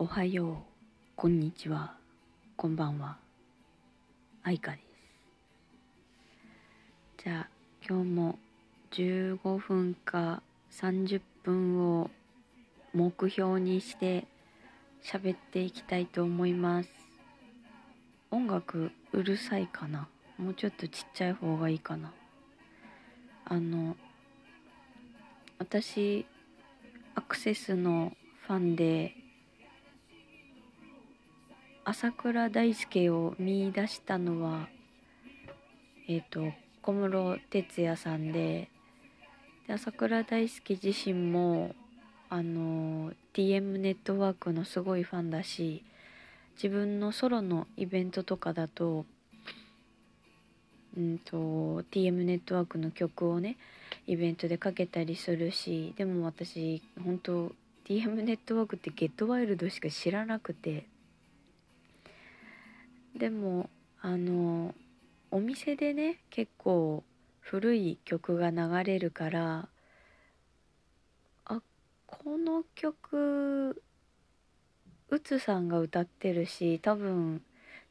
おはよう、こんにちは、こんばんは。愛花です。じゃあ、今日も15分か30分を目標にして喋っていきたいと思います。音楽うるさいかな？もうちょっとちっちゃい方がいいかな？あの、私、アクセスのファンで、朝倉大輔を見出したのはえっ、と小室哲哉さんでで朝倉大輔自身もあの TM ネットワークのすごいファンだし自分のソロのイベントとかだとうんと TM ネットワークの曲をねイベントでかけたりするしでも私本当 TM ネットワークってゲットワイルドしか知らなくて。でもあのお店でね結構古い曲が流れるからあこの曲うつさんが歌ってるし多分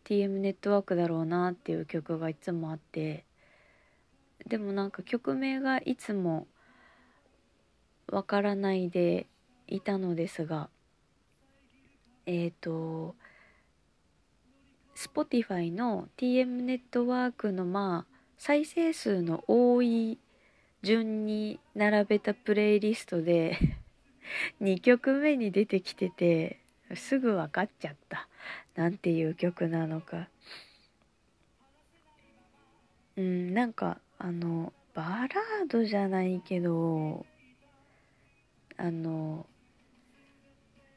TM ネットワークだろうなっていう曲がいつもあってでもなんか曲名がいつもわからないでいたのですがえっ、ー、と Spotify の TM ネットワークのまあ再生数の多い順に並べたプレイリストで 2曲目に出てきててすぐ分かっちゃった。なんていう曲なのか。うんなんかあのバラードじゃないけどあの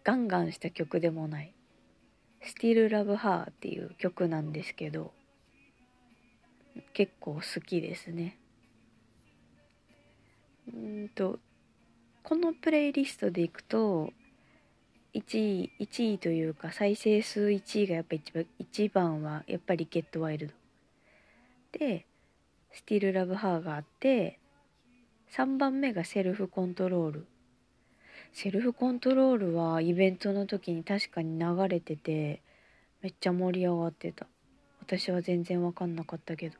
ガンガンした曲でもない「Still Love Her」っていう曲なんですけど結構好きですね。うんとこのプレイリストでいくと1位1位というか再生数1位がやっぱ一番一番はやっぱり「ゲットワイルド」で「スティール・ラブ・ハー」があって3番目が「セルフ・コントロール」セルフコントロールはイベントの時に確かに流れててめっちゃ盛り上がってた。私は全然わかんなかったけど。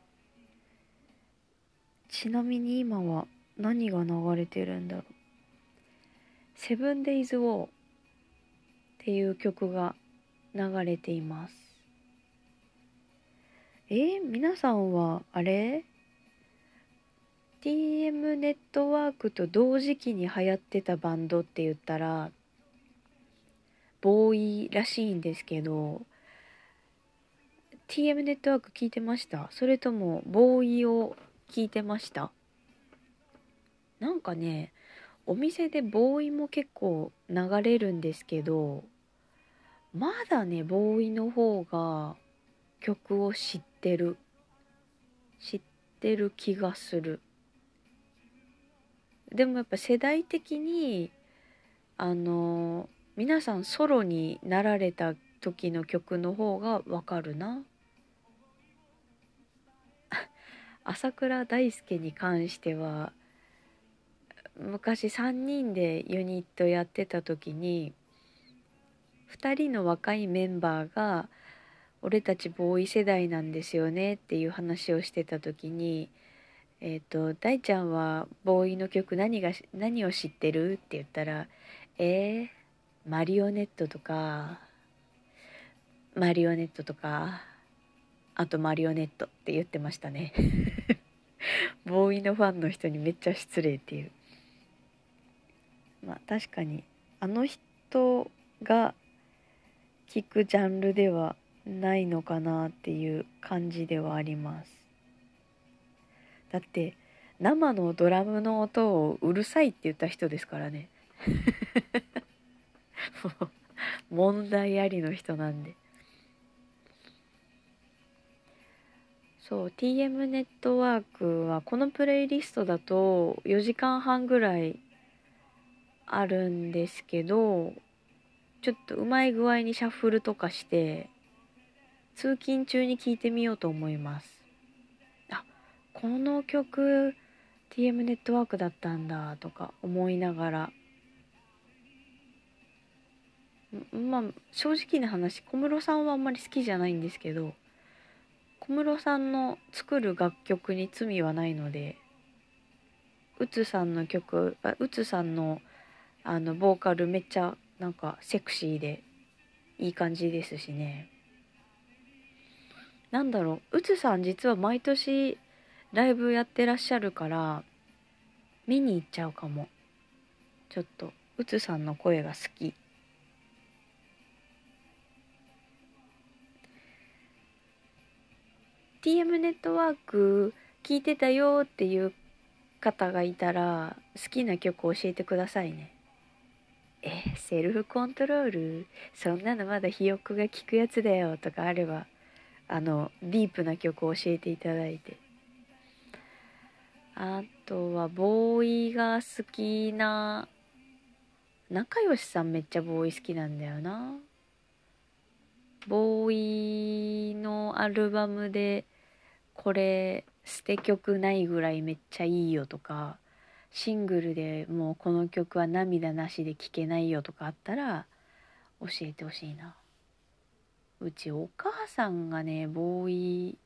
ちなみに今は何が流れてるんだろう「セブンデイズ・ウォー」っていう曲が流れています。えー、皆さんはあれ？TM ネットワークと同時期に流行ってたバンドって言ったらボーイらしいんですけど TM ネットワーク聞いてました？それともボーイを聞いてました？なんかねお店でボーイも結構流れるんですけどまだねボーイの方が曲を知ってる。知ってる気がする。でもやっぱ世代的にあの皆さんソロになられた時の曲の方がわかるな。朝倉大輔に関しては昔3人でユニットやってた時に2人の若いメンバーが「俺たちボーイ世代なんですよね」っていう話をしてた時にえっ、ー、と、大ちゃんはボーイの曲何が、何を知ってる？って言ったら、えー、マリオネットとか、マリオネットとか、あとマリオネットって言ってましたね。ボーイのファンの人にめっちゃ失礼っていう。まあ確かに、あの人が聴くジャンルではないのかなっていう感じではあります。だって生のドラムの音をうるさいって言った人ですからね。問題ありの人なんで。そう TM ネットワークはこのプレイリストだと4時間半ぐらいあるんですけどちょっとうまい具合にシャッフルとかして通勤中に聞いてみようと思います。この曲 TM ネットワークだったんだとか思いながら。まあ正直な話小室さんはあんまり好きじゃないんですけど小室さんの作る楽曲に罪はないのでうつさんの曲あうつさんのあのボーカルめっちゃなんかセクシーでいい感じですしね。なんだろううつさん実は毎年ライブやってらっしゃるから見に行っちゃうかも。ちょっとうつさんの声が好き。TM ネットワーク聞いてたよっていう方がいたら好きな曲教えてくださいね。えセルフコントロール？そんなのまだひよっこが聞くやつだよとかあればあのディープな曲を教えていただいて。あとはボーイが好きな仲良しさんめっちゃボーイ好きなんだよな。ボーイのアルバムでこれ捨て曲ないぐらいめっちゃいいよとかシングルでもうこの曲は涙なしで聴けないよとかあったら教えてほしいな。うちお母さんがねボーイ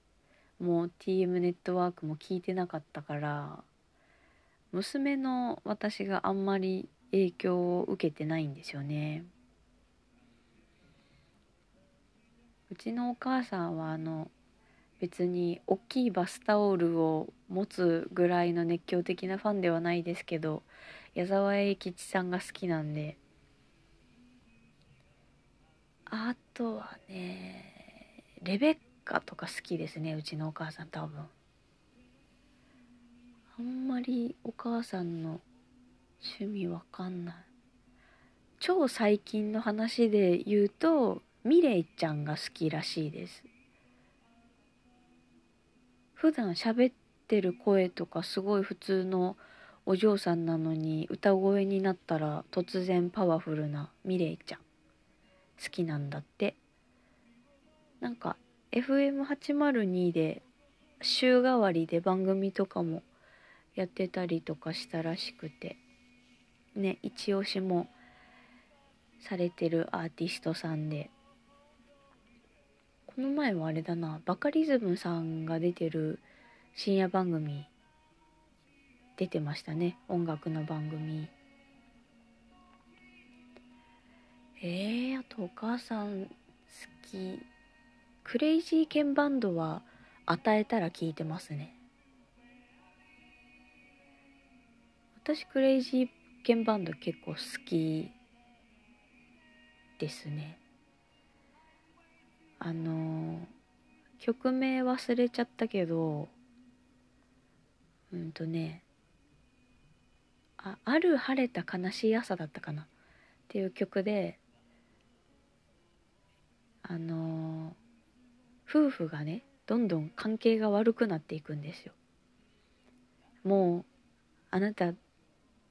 もう TM ネットワークも聞いてなかったから娘の私があんまり影響を受けてないんですよね。うちのお母さんはあの別に大きいバスタオルを持つぐらいの熱狂的なファンではないですけど矢沢永吉さんが好きなんで。あとはねレベッカとか好きですねうちのお母さん多分。あんまりお母さんの趣味わかんない。超最近の話で言うとミレイちゃんが好きらしいです。普段喋ってる声とかすごい普通のお嬢さんなのに歌声になったら突然パワフルなミレイちゃん好きなんだって。なんか FM802 で週替わりで番組とかもやってたりとかしたらしくて。ね一押しもされてるアーティストさんで。この前はあれだなバカリズムさんが出てる深夜番組出てましたね。音楽の番組。えー、あとお母さん好きクレイジーケンバンドは与えたら聞いてますね。私クレイジーケンバンド結構好きですね。あの曲名忘れちゃったけどうんとねあ「ある晴れた悲しい朝」だったかなっていう曲であの夫婦がねどんどん関係が悪くなっていくんですよ。もうあなた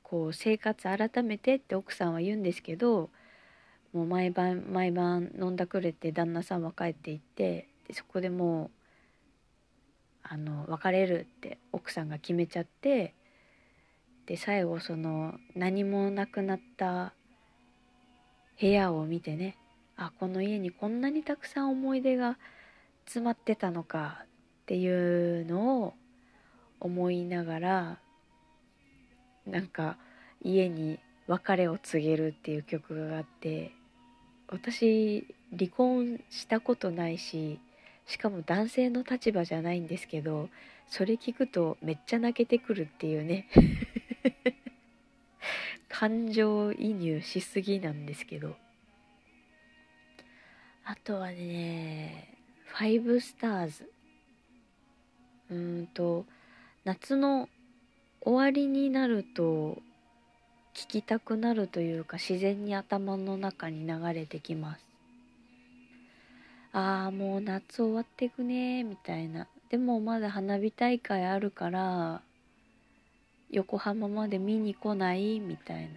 こう生活改めてって奥さんは言うんですけどもう毎晩毎晩飲んだくれて旦那さんは帰っていってでそこでもうあの別れるって奥さんが決めちゃってで最後その何もなくなった部屋を見てねあこの家にこんなにたくさん思い出が詰まってたのかっていうのを思いながらなんか家に別れを告げるっていう曲があって私離婚したことないししかも男性の立場じゃないんですけどそれ聞くとめっちゃ泣けてくるっていうね。感情移入しすぎなんですけど。あとはねファイブスターズ。うんと夏の終わりになると聞きたくなるというか自然に頭の中に流れてきます。ああもう夏終わってくねみたいな。でもまだ花火大会あるから横浜まで見に来ない？みたいな。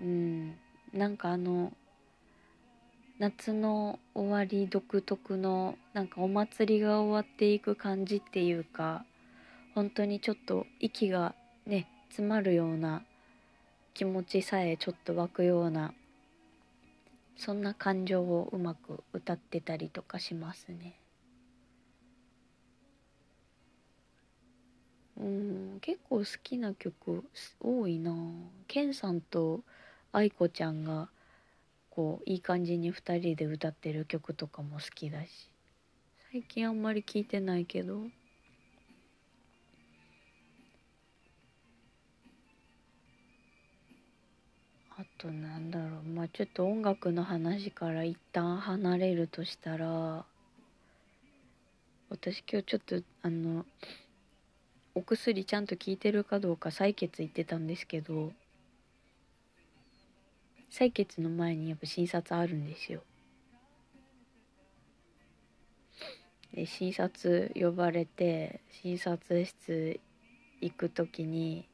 うん。なんかあの夏の終わり独特のなんかお祭りが終わっていく感じっていうか本当にちょっと息がね詰まるような気持ちさえちょっと湧くようなそんな感情をうまく歌ってたりとかしますね。うん結構好きな曲多いなケンさんと愛子ちゃんがこういい感じに2人で歌ってる曲とかも好きだし。最近あんまり聞いてないけど。あとなんだろう。まあちょっと音楽の話から一旦離れるとしたら私今日ちょっとあのお薬ちゃんと効いてるかどうか採血行ってたんですけど採血の前にやっぱ診察あるんですよ。で診察呼ばれて診察室行く時に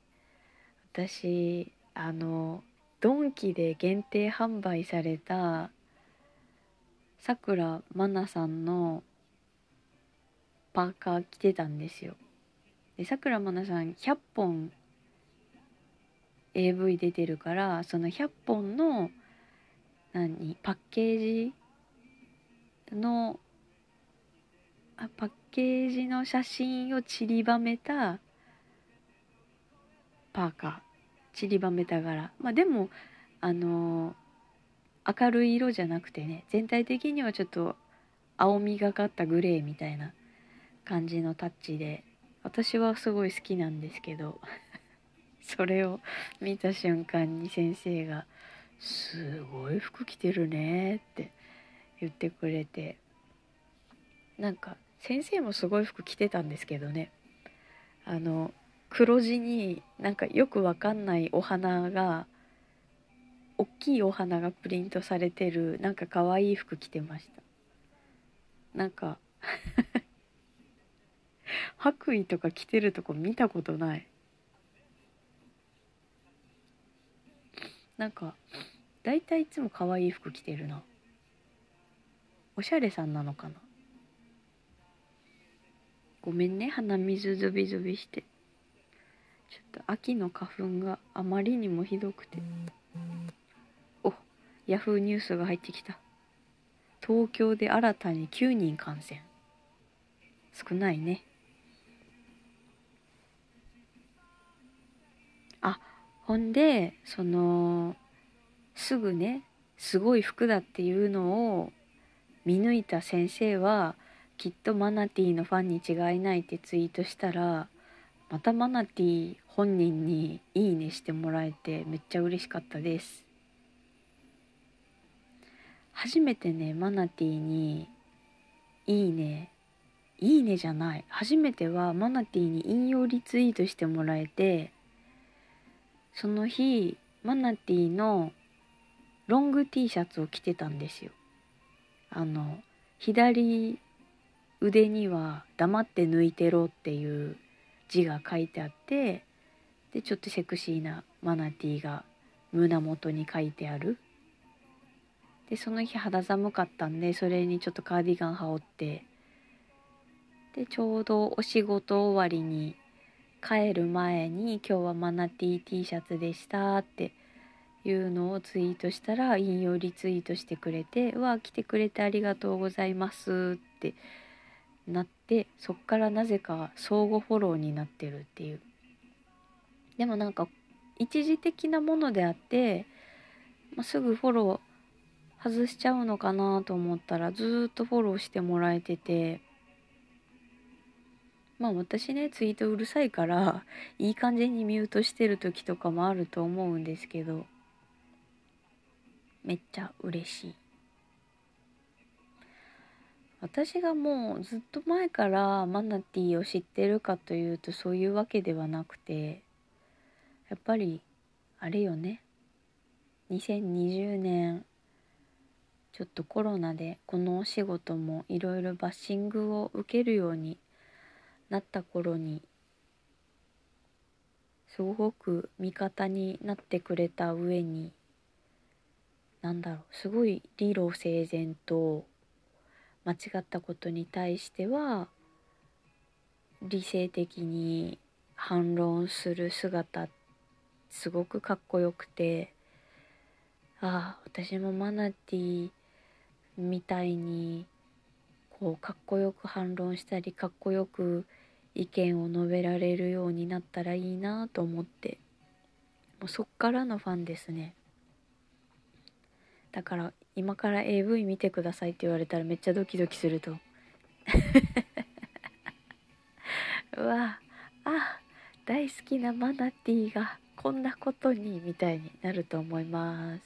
私あのドンキで限定販売されたさくらまなさんのパーカー着てたんですよ。でさくらまなさん100本 AV 出てるからその100本の何パッケージのあパッケージの写真を散りばめたパーカー。散りばめた柄。まあでもあのー、明るい色じゃなくてね全体的にはちょっと青みがかったグレーみたいな感じのタッチで私はすごい好きなんですけど。それを見た瞬間に先生が「すごい服着てるね」って言ってくれてなんか先生もすごい服着てたんですけどね。あの黒地になんかよくわかんないお花が大きいお花がプリントされてるなんか可愛い服着てました。なんか 白衣とか着てるとこ見たことない。なんか大体いつも可愛い服着てるな。おしゃれさんなのかな。ごめんね鼻水ズビズビして。ちょっと秋の花粉があまりにもひどくて。おヤフーニュースが入ってきた。東京で新たに9人感染。少ないねあほんでそのすぐねすごい服だっていうのを見抜いた先生はきっとマナティーのファンに違いないってツイートしたらまたマナティー本人にいいねしてもらえてめっちゃ嬉しかったです。初めてねマナティーにいいねいいねじゃない。初めてはマナティーに引用リツイートしてもらえてその日マナティーのロング T シャツを着てたんですよ。あの左腕には「黙って抜いてろ」っていう字が書いてあってでちょっとセクシーなマナティーが胸元に書いてある。でその日肌寒かったんでそれにちょっとカーディガン羽織って。でちょうどお仕事終わりに帰る前に「今日はマナティー T シャツでした」っていうのをツイートしたら引用リツイートしてくれて「うわ来てくれてありがとうございます」ってなってそっからなぜか相互フォローになってるっていう。でもなんか一時的なものであって、まあ、すぐフォロー外しちゃうのかなと思ったらずっとフォローしてもらえててまあ私ねツイートうるさいからいい感じにミュートしてる時とかもあると思うんですけどめっちゃ嬉しい。私がもうずっと前からマナティーを知ってるかというとそういうわけではなくてやっぱりあれよね2020年ちょっとコロナでこのお仕事もいろいろバッシングを受けるようになった頃にすごく味方になってくれた上になんだろうすごい理路整然と間違ったことに対しては理性的に反論する姿すごくかっこよくてああ私もマナティみたいにこうかっこよく反論したりかっこよく意見を述べられるようになったらいいなと思って。もうそっからのファンですね。だから今から AV 見てくださいって言われたらめっちゃドキドキすると。うわあ大好きなマナティーがこんなことにみたいになると思います。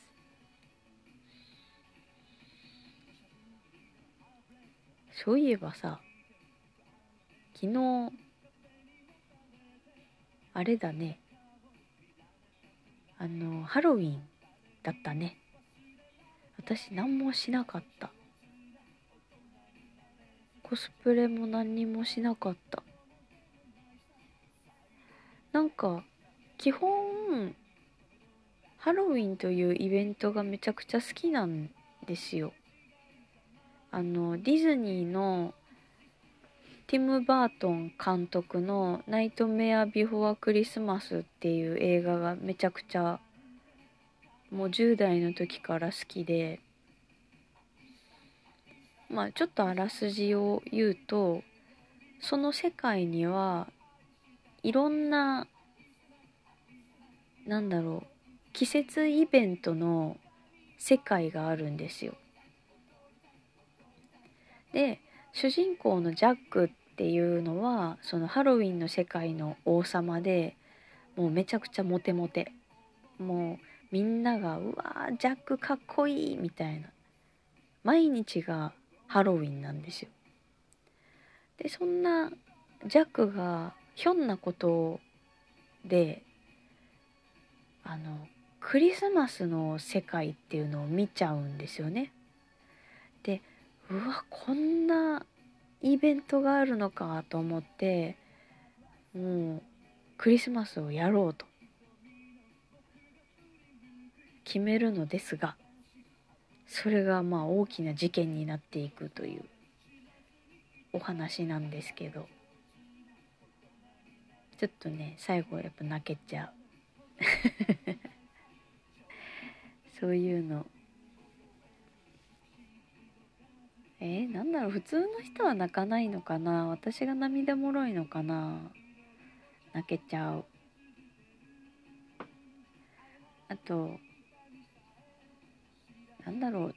そういえばさ昨日あれだね。あのハロウィンだったね。私何もしなかった。コスプレも何にもしなかった。なんか基本ハロウィンというイベントがめちゃくちゃ好きなんですよ。あのディズニーのティム・バートン監督の「ナイトメア・ビフォア・クリスマス」っていう映画がめちゃくちゃもう10代の時から好きでまあちょっとあらすじを言うとその世界にはいろんななんだろう季節イベントの世界があるんですよ。で主人公のジャックっていうのはそのハロウィンの世界の王様でもうめちゃくちゃモテモテもうみんなが「うわージャックかっこいい」みたいな毎日がハロウィンなんですよ。でそんなジャックがひょんなことであのクリスマスの世界っていうのを見ちゃうんですよね。でうわこんなイベントがあるのかと思ってもうクリスマスをやろうと決めるのですがそれがまあ大きな事件になっていくというお話なんですけどちょっとね最後やっぱ泣けちゃう。そういうのえー、なんだろう普通の人は泣かないのかな？私が涙もろいのかな？泣けちゃう。あとなんだろう？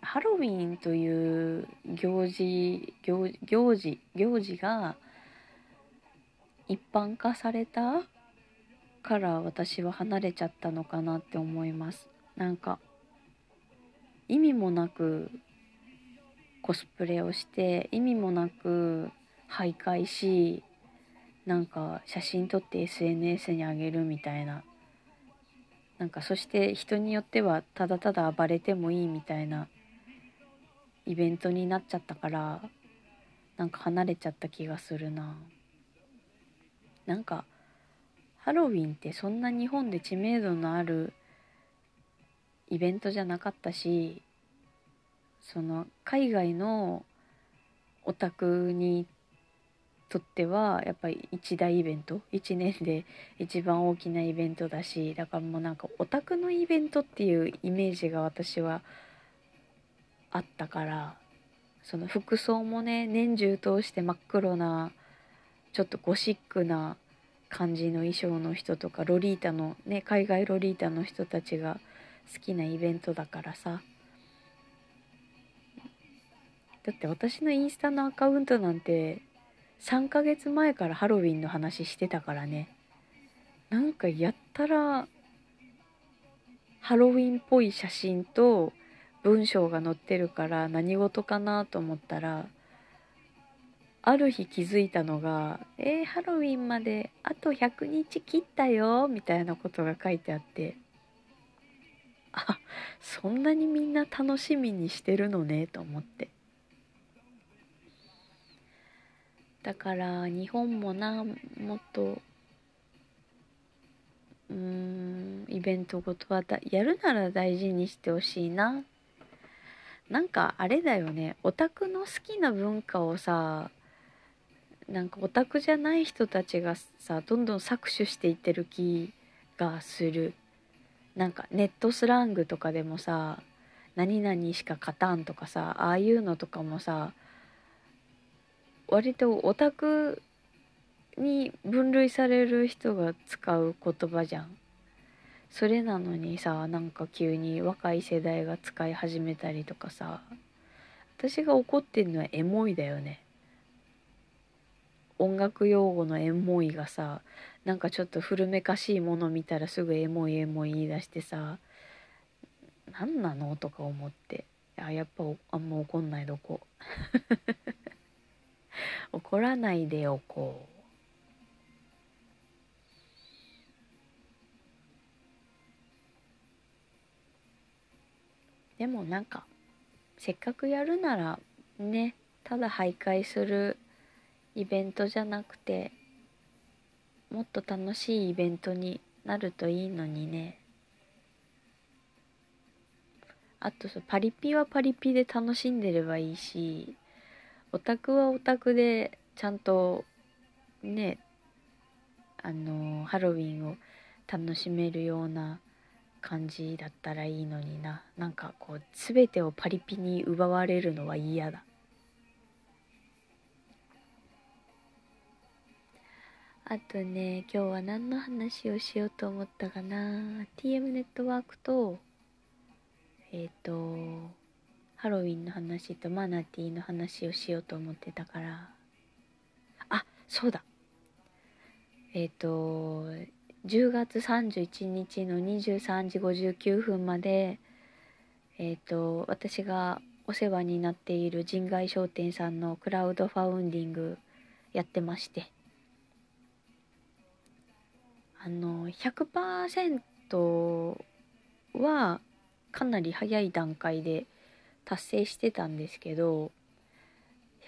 ハロウィンという行事行行事行事が一般化されたから私は離れちゃったのかなって思います。なんか意味もなくコスプレをして意味もなく徘徊しなんか写真撮って SNS にあげるみたいな。なんかそして人によってはただただ暴れてもいいみたいなイベントになっちゃったからなんか離れちゃった気がするな。なんかハロウィンってそんな日本で知名度のあるイベントじゃなかったしその海外のオタクにとってはやっぱり一大イベント？1年で一番大きなイベントだしだからもうなんかオタクのイベントっていうイメージが私はあったからその服装もね年中通して真っ黒なちょっとゴシックな感じの衣装の人とかロリータのね海外ロリータの人たちが好きなイベントだからさ。だって私のインスタのアカウントなんて3ヶ月前からハロウィンの話してたからね。なんかやったらハロウィンっぽい写真と文章が載ってるから何事かなと思ったらある日気づいたのが「えー、ハロウィンまであと100日切ったよ」みたいなことが書いてあって。あそんなにみんな楽しみにしてるのねと思って。だから日本もなもっとうーんイベントごとはだやるなら大事にしてほしいな。なんかあれだよね。オタクの好きな文化をさなんかオタクじゃない人たちがさどんどん搾取していってる気がする。なんかネットスラングとかでもさ何々しか勝たんとかさああいうのとかもさ割とオタクに分類される人が使う言葉じゃん。それなのにさなんか急に若い世代が使い始めたりとかさ私が怒ってんのはエモいだよね。音楽用語のエモいがさなんかちょっと古めかしいもの見たらすぐエモいエモい言い出してさ何なの？とか思って。あやっぱあんま怒んないどこ怒らないでおこう。でもなんかせっかくやるならねただ徘徊するイベントじゃなくてもっと楽しいイベントになるといいのにね。あとそうパリピはパリピで楽しんでればいいしオタクはオタクでちゃんとねあのハロウィンを楽しめるような感じだったらいいのにな。なんかこう全てをパリピに奪われるのは嫌だ。あとね今日は何の話をしようと思ったかな。TM ネットワークとえっ、ー、とハロウィンの話とマナティーの話をしようと思ってたから。そうだ。えっ、ー、と10月31日の23時59分まで、えっ、ー、と、私がお世話になっている人外商店さんのクラウドファウンディングやってまして、あの、100%はかなり早い段階で達成してたんですけど、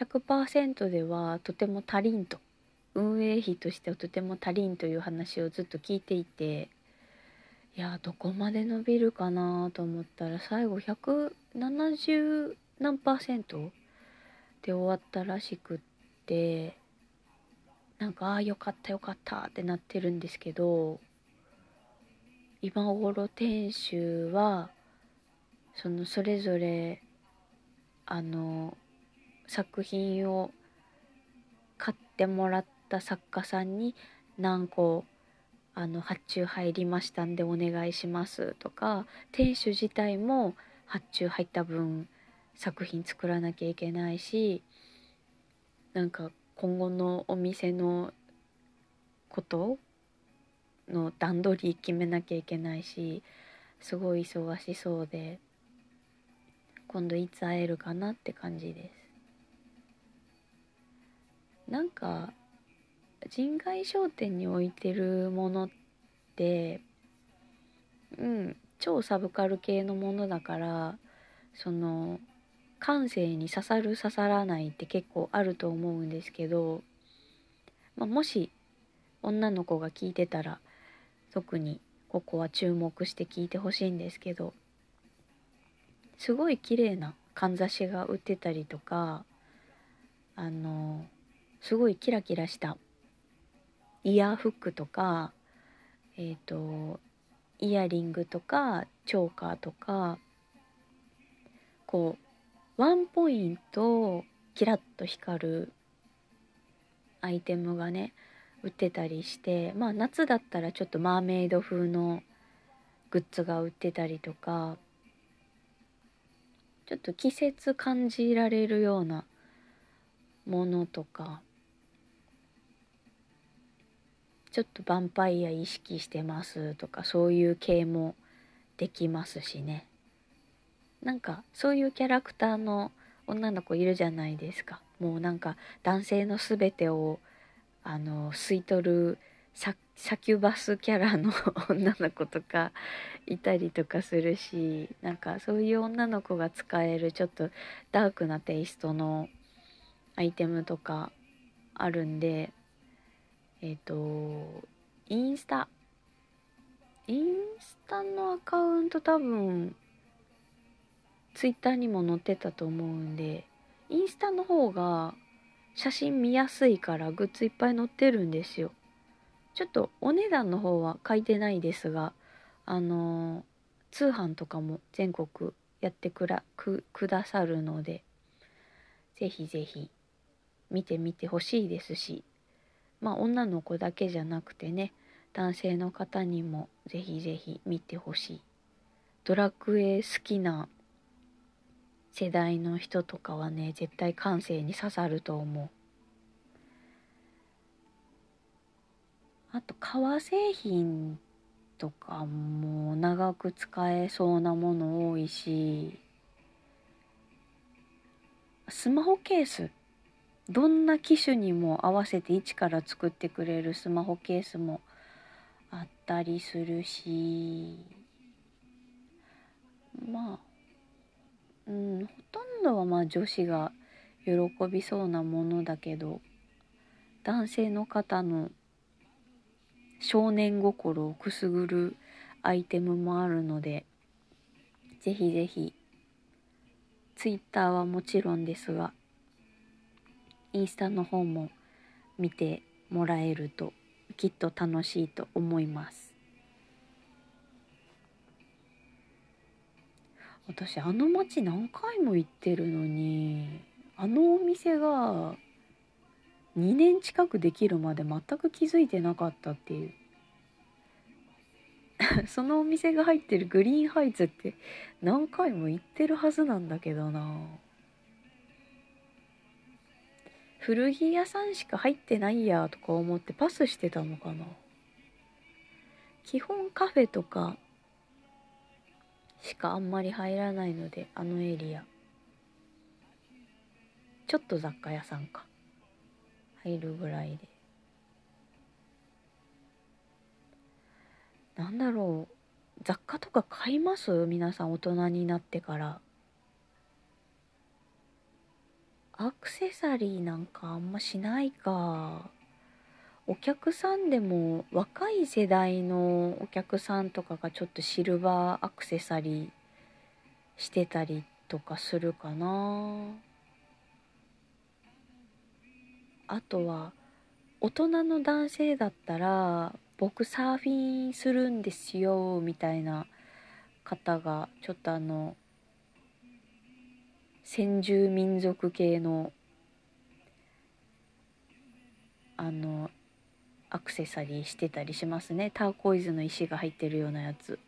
100%ではとても足りんと。運営費としてはとても足りんという話をずっと聞いていていやどこまで伸びるかなと思ったら最後170何パーセントで終わったらしくってなんかああよかったよかったってなってるんですけど今頃店主はそのそれぞれあの作品を買ってもらっった作家さんに何個あの発注入りましたんでお願いしますとか店主自体も発注入った分作品作らなきゃいけないしなんか今後のお店のことの段取り決めなきゃいけないしすごい忙しそうで今度いつ会えるかなって感じです。なんか人外商店に置いてるものってうん超サブカル系のものだからその感性に刺さる刺さらないって結構あると思うんですけど、まあ、もし女の子が聞いてたら特にここは注目して聞いてほしいんですけどすごい綺麗なかんざしが売ってたりとかあのすごいキラキラしたイヤーフックとかえっ、ー、とイヤリングとかチョーカーとかこうワンポイントキラッと光るアイテムがね売ってたりしてまあ夏だったらちょっとマーメイド風のグッズが売ってたりとかちょっと季節感じられるようなものとかちょっとヴァンパイア意識してますとかそういう系もできますしね。なんかそういうキャラクターの女の子いるじゃないですか。もうなんか男性の全てをあの吸い取るサキュバスキャラの女の子とかいたりとかするしなんかそういう女の子が使えるちょっとダークなテイストのアイテムとかあるんでえっ、ー、とインスタ。インスタのアカウント多分ツイッターにも載ってたと思うんでインスタの方が写真見やすいからグッズいっぱい載ってるんですよ。ちょっとお値段の方は書いてないですがあのー通販とかも全国やってくらくくださるのでぜひぜひ見てみてほしいですしまあ女の子だけじゃなくてね男性の方にもぜひぜひ見てほしい。ドラクエ好きな世代の人とかはね絶対感性に刺さると思う。あと革製品とかも長く使えそうなもの多いしスマホケースどんな機種にも合わせて一から作ってくれるスマホケースもあったりするしまあうんほとんどはまあ女子が喜びそうなものだけど男性の方の少年心をくすぐるアイテムもあるのでぜひぜひツイッターはもちろんですがインスタの方も見てもらえるときっと楽しいと思います。私あの街何回も行ってるのにあのお店が2年近くできるまで全く気づいてなかったっていう。そのお店が入ってるグリーンハイツって何回も行ってるはずなんだけどな。古着屋さんしか入ってないやとか思ってパスしてたのかな。基本カフェとかしかあんまり入らないのであのエリア。ちょっと雑貨屋さんか。入るぐらいで。なんだろう。雑貨とか買います？皆さん大人になってから。アクセサリーなんかあんましないかお客さんでも若い世代のお客さんとかがちょっとシルバーアクセサリーしてたりとかするかな。あとは大人の男性だったら僕サーフィンするんですよみたいな方がちょっとあの先住民族系のあのアクセサリーしてたりしますね。ターコイズの石が入ってるようなやつ。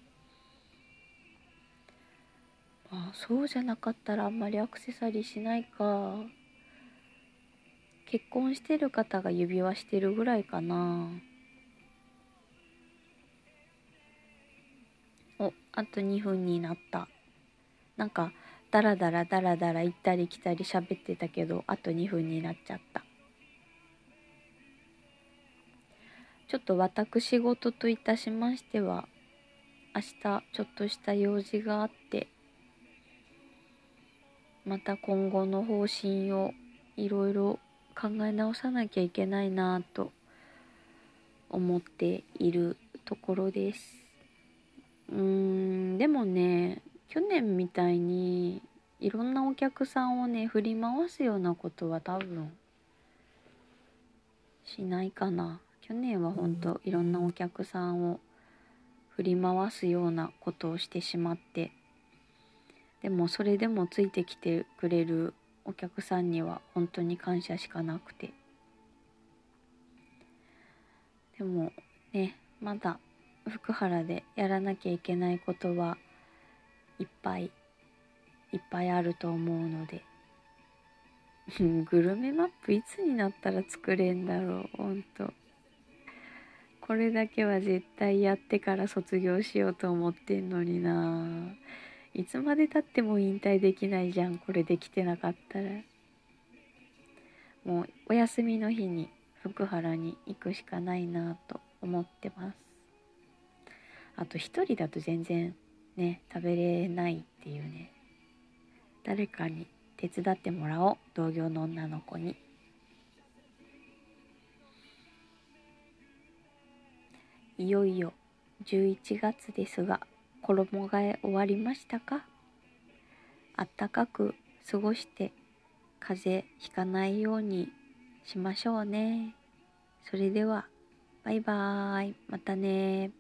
あそうじゃなかったらあんまりアクセサリーしないか。結婚してる方が指輪してるぐらいかな。おあと2分になった。なんかダラダラダラダラ行ったり来たり喋ってたけどあと2分になっちゃった。ちょっと私事といたしましては明日ちょっとした用事があってまた今後の方針をいろいろ考え直さなきゃいけないなと思っているところです。うーんでもね去年みたいにいろんなお客さんをね振り回すようなことは多分しないかな。去年はほん。といろんなお客さんを振り回すようなことをしてしまって。でもそれでもついてきてくれるお客さんには本当に感謝しかなくて。でもねまだ福原でやらなきゃいけないことはいっぱいいっぱいあると思うので。グルメマップいつになったら作れんだろうほんと。これだけは絶対やってから卒業しようと思ってんのにな。いつまでたっても引退できないじゃんこれできてなかったら。もうお休みの日に福原に行くしかないなと思ってます。あと一人だと全然ね食べれないっていうね。誰かに手伝ってもらおう同業の女の子に。いよいよ11月ですが衣替え終わりましたか？あったかく過ごして風邪ひかないようにしましょうね。それではバイバーイ。またね。